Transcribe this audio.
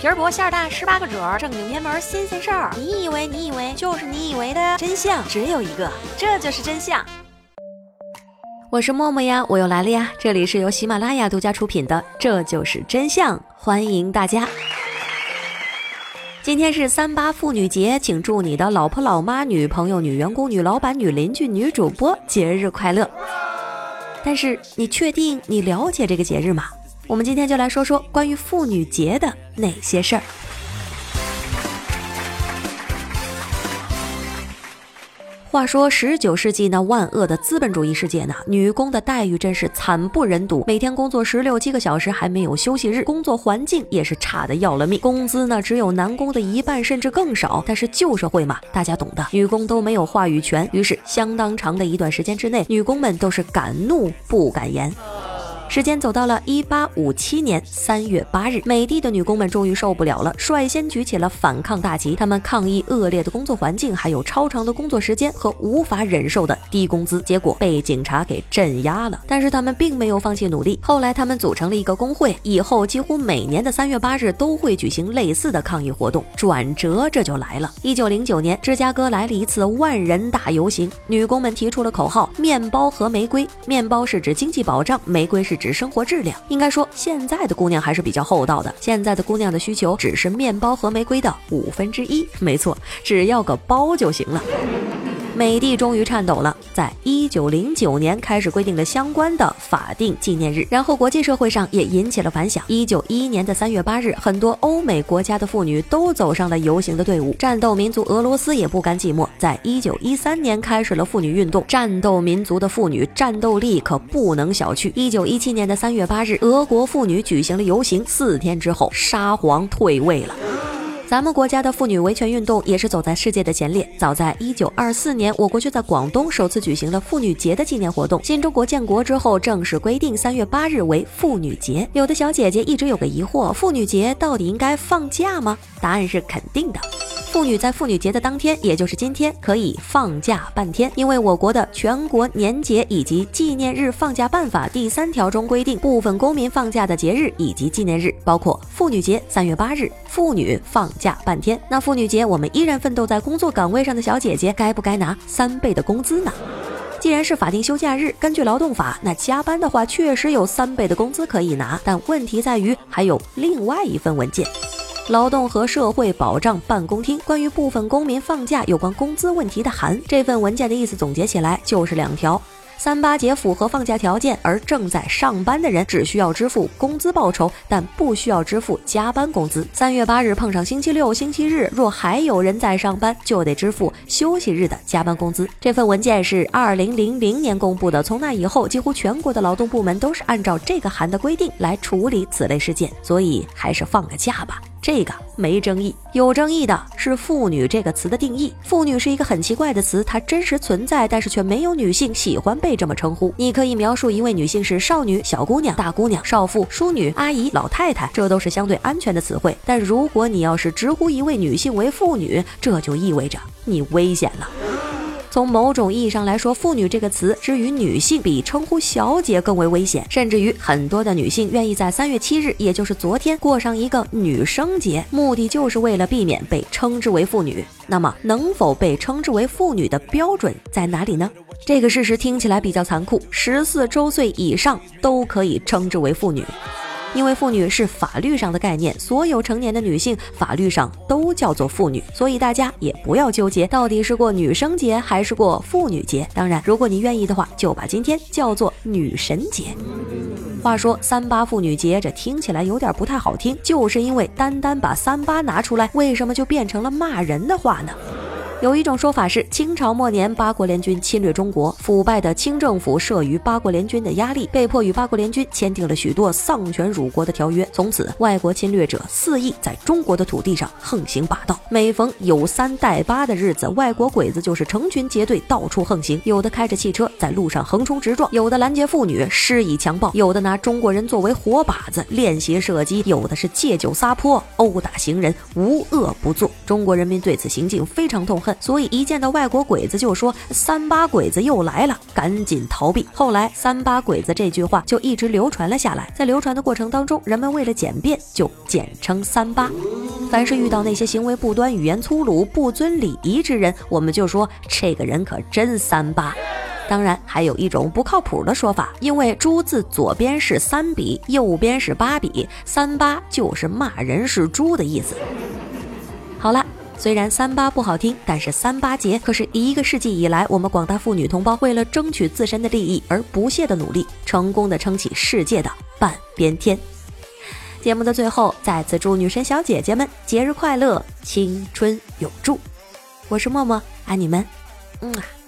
皮儿薄馅儿大，十八个褶儿，正经偏门新鲜事儿。你以为你以为就是你以为的真相只有一个，这就是真相。我是默默呀，我又来了呀。这里是由喜马拉雅独家出品的《这就是真相》，欢迎大家。今天是三八妇女节，请祝你的老婆、老妈、女朋友、女员工、女老板、女邻居、女主播节日快乐。但是你确定你了解这个节日吗？我们今天就来说说关于妇女节的那些事儿。话说十九世纪那万恶的资本主义世界呢，女工的待遇真是惨不忍睹，每天工作十六七个小时，还没有休息日，工作环境也是差的要了命，工资呢只有男工的一半甚至更少。但是旧社会嘛，大家懂的，女工都没有话语权，于是相当长的一段时间之内，女工们都是敢怒不敢言。时间走到了一八五七年三月八日，美帝的女工们终于受不了了，率先举起了反抗大旗。他们抗议恶劣的工作环境，还有超长的工作时间和无法忍受的低工资，结果被警察给镇压了。但是他们并没有放弃努力，后来他们组成了一个工会，以后几乎每年的三月八日都会举行类似的抗议活动。转折这就来了，一九零九年，芝加哥来了一次万人大游行，女工们提出了口号：面包和玫瑰。面包是指经济保障，玫瑰是。指生活质量，应该说现在的姑娘还是比较厚道的。现在的姑娘的需求只是面包和玫瑰的五分之一，没错，只要个包就行了。美帝终于颤抖了，在一九零九年开始规定了相关的法定纪念日，然后国际社会上也引起了反响。一九一一年的三月八日，很多欧美国家的妇女都走上了游行的队伍。战斗民族俄罗斯也不甘寂寞，在一九一三年开始了妇女运动。战斗民族的妇女战斗力可不能小觑。一九一七年的三月八日，俄国妇女举行了游行，四天之后，沙皇退位了。咱们国家的妇女维权运动也是走在世界的前列。早在一九二四年，我国就在广东首次举行了妇女节的纪念活动。新中国建国之后，正式规定三月八日为妇女节。有的小姐姐一直有个疑惑：妇女节到底应该放假吗？答案是肯定的。妇女在妇女节的当天，也就是今天，可以放假半天，因为我国的全国年节以及纪念日放假办法第三条中规定，部分公民放假的节日以及纪念日包括妇女节三月八日，妇女放假半天。那妇女节，我们依然奋斗在工作岗位上的小姐姐，该不该拿三倍的工资呢？既然是法定休假日，根据劳动法，那加班的话确实有三倍的工资可以拿，但问题在于还有另外一份文件。劳动和社会保障办公厅关于部分公民放假有关工资问题的函，这份文件的意思总结起来就是两条。三八节符合放假条件而正在上班的人，只需要支付工资报酬，但不需要支付加班工资。三月八日碰上星期六、星期日，若还有人在上班，就得支付休息日的加班工资。这份文件是二零零零年公布的，从那以后，几乎全国的劳动部门都是按照这个函的规定来处理此类事件，所以还是放个假吧。这个没争议，有争议的是“妇女”这个词的定义。妇女是一个很奇怪的词，它真实存在，但是却没有女性喜欢被这么称呼。你可以描述一位女性是少女、小姑娘、大姑娘、少妇、淑女、阿姨、老太太，这都是相对安全的词汇。但如果你要是直呼一位女性为妇女，这就意味着你危险了。从某种意义上来说，“妇女”这个词之于女性，比称呼小姐更为危险。甚至于很多的女性愿意在三月七日，也就是昨天，过上一个女生节，目的就是为了避免被称之为妇女。那么，能否被称之为妇女的标准在哪里呢？这个事实听起来比较残酷：十四周岁以上都可以称之为妇女。因为妇女是法律上的概念，所有成年的女性法律上都叫做妇女，所以大家也不要纠结到底是过女生节还是过妇女节。当然，如果你愿意的话，就把今天叫做女神节。话说三八妇女节，这听起来有点不太好听，就是因为单单把三八拿出来，为什么就变成了骂人的话呢？有一种说法是，清朝末年八国联军侵略中国，腐败的清政府慑于八国联军的压力，被迫与八国联军签订了许多丧权辱国的条约。从此，外国侵略者肆意在中国的土地上横行霸道。每逢有三带八的日子，外国鬼子就是成群结队到处横行，有的开着汽车在路上横冲直撞，有的拦截妇女施以强暴，有的拿中国人作为活靶子练习射击，有的是借酒撒泼殴打行人，无恶不作。中国人民对此行径非常痛恨。所以一见到外国鬼子就说“三八鬼子又来了”，赶紧逃避。后来“三八鬼子”这句话就一直流传了下来，在流传的过程当中，人们为了简便就简称“三八”。凡是遇到那些行为不端、语言粗鲁、不遵礼仪之人，我们就说这个人可真三八。当然，还有一种不靠谱的说法，因为“猪”字左边是三笔，右边是八笔，三八就是骂人是猪的意思。虽然三八不好听，但是三八节可是一个世纪以来，我们广大妇女同胞为了争取自身的利益而不懈的努力，成功的撑起世界的半边天。节目的最后，再次祝女神小姐姐们节日快乐，青春永驻。我是默默，爱你们，嗯啊。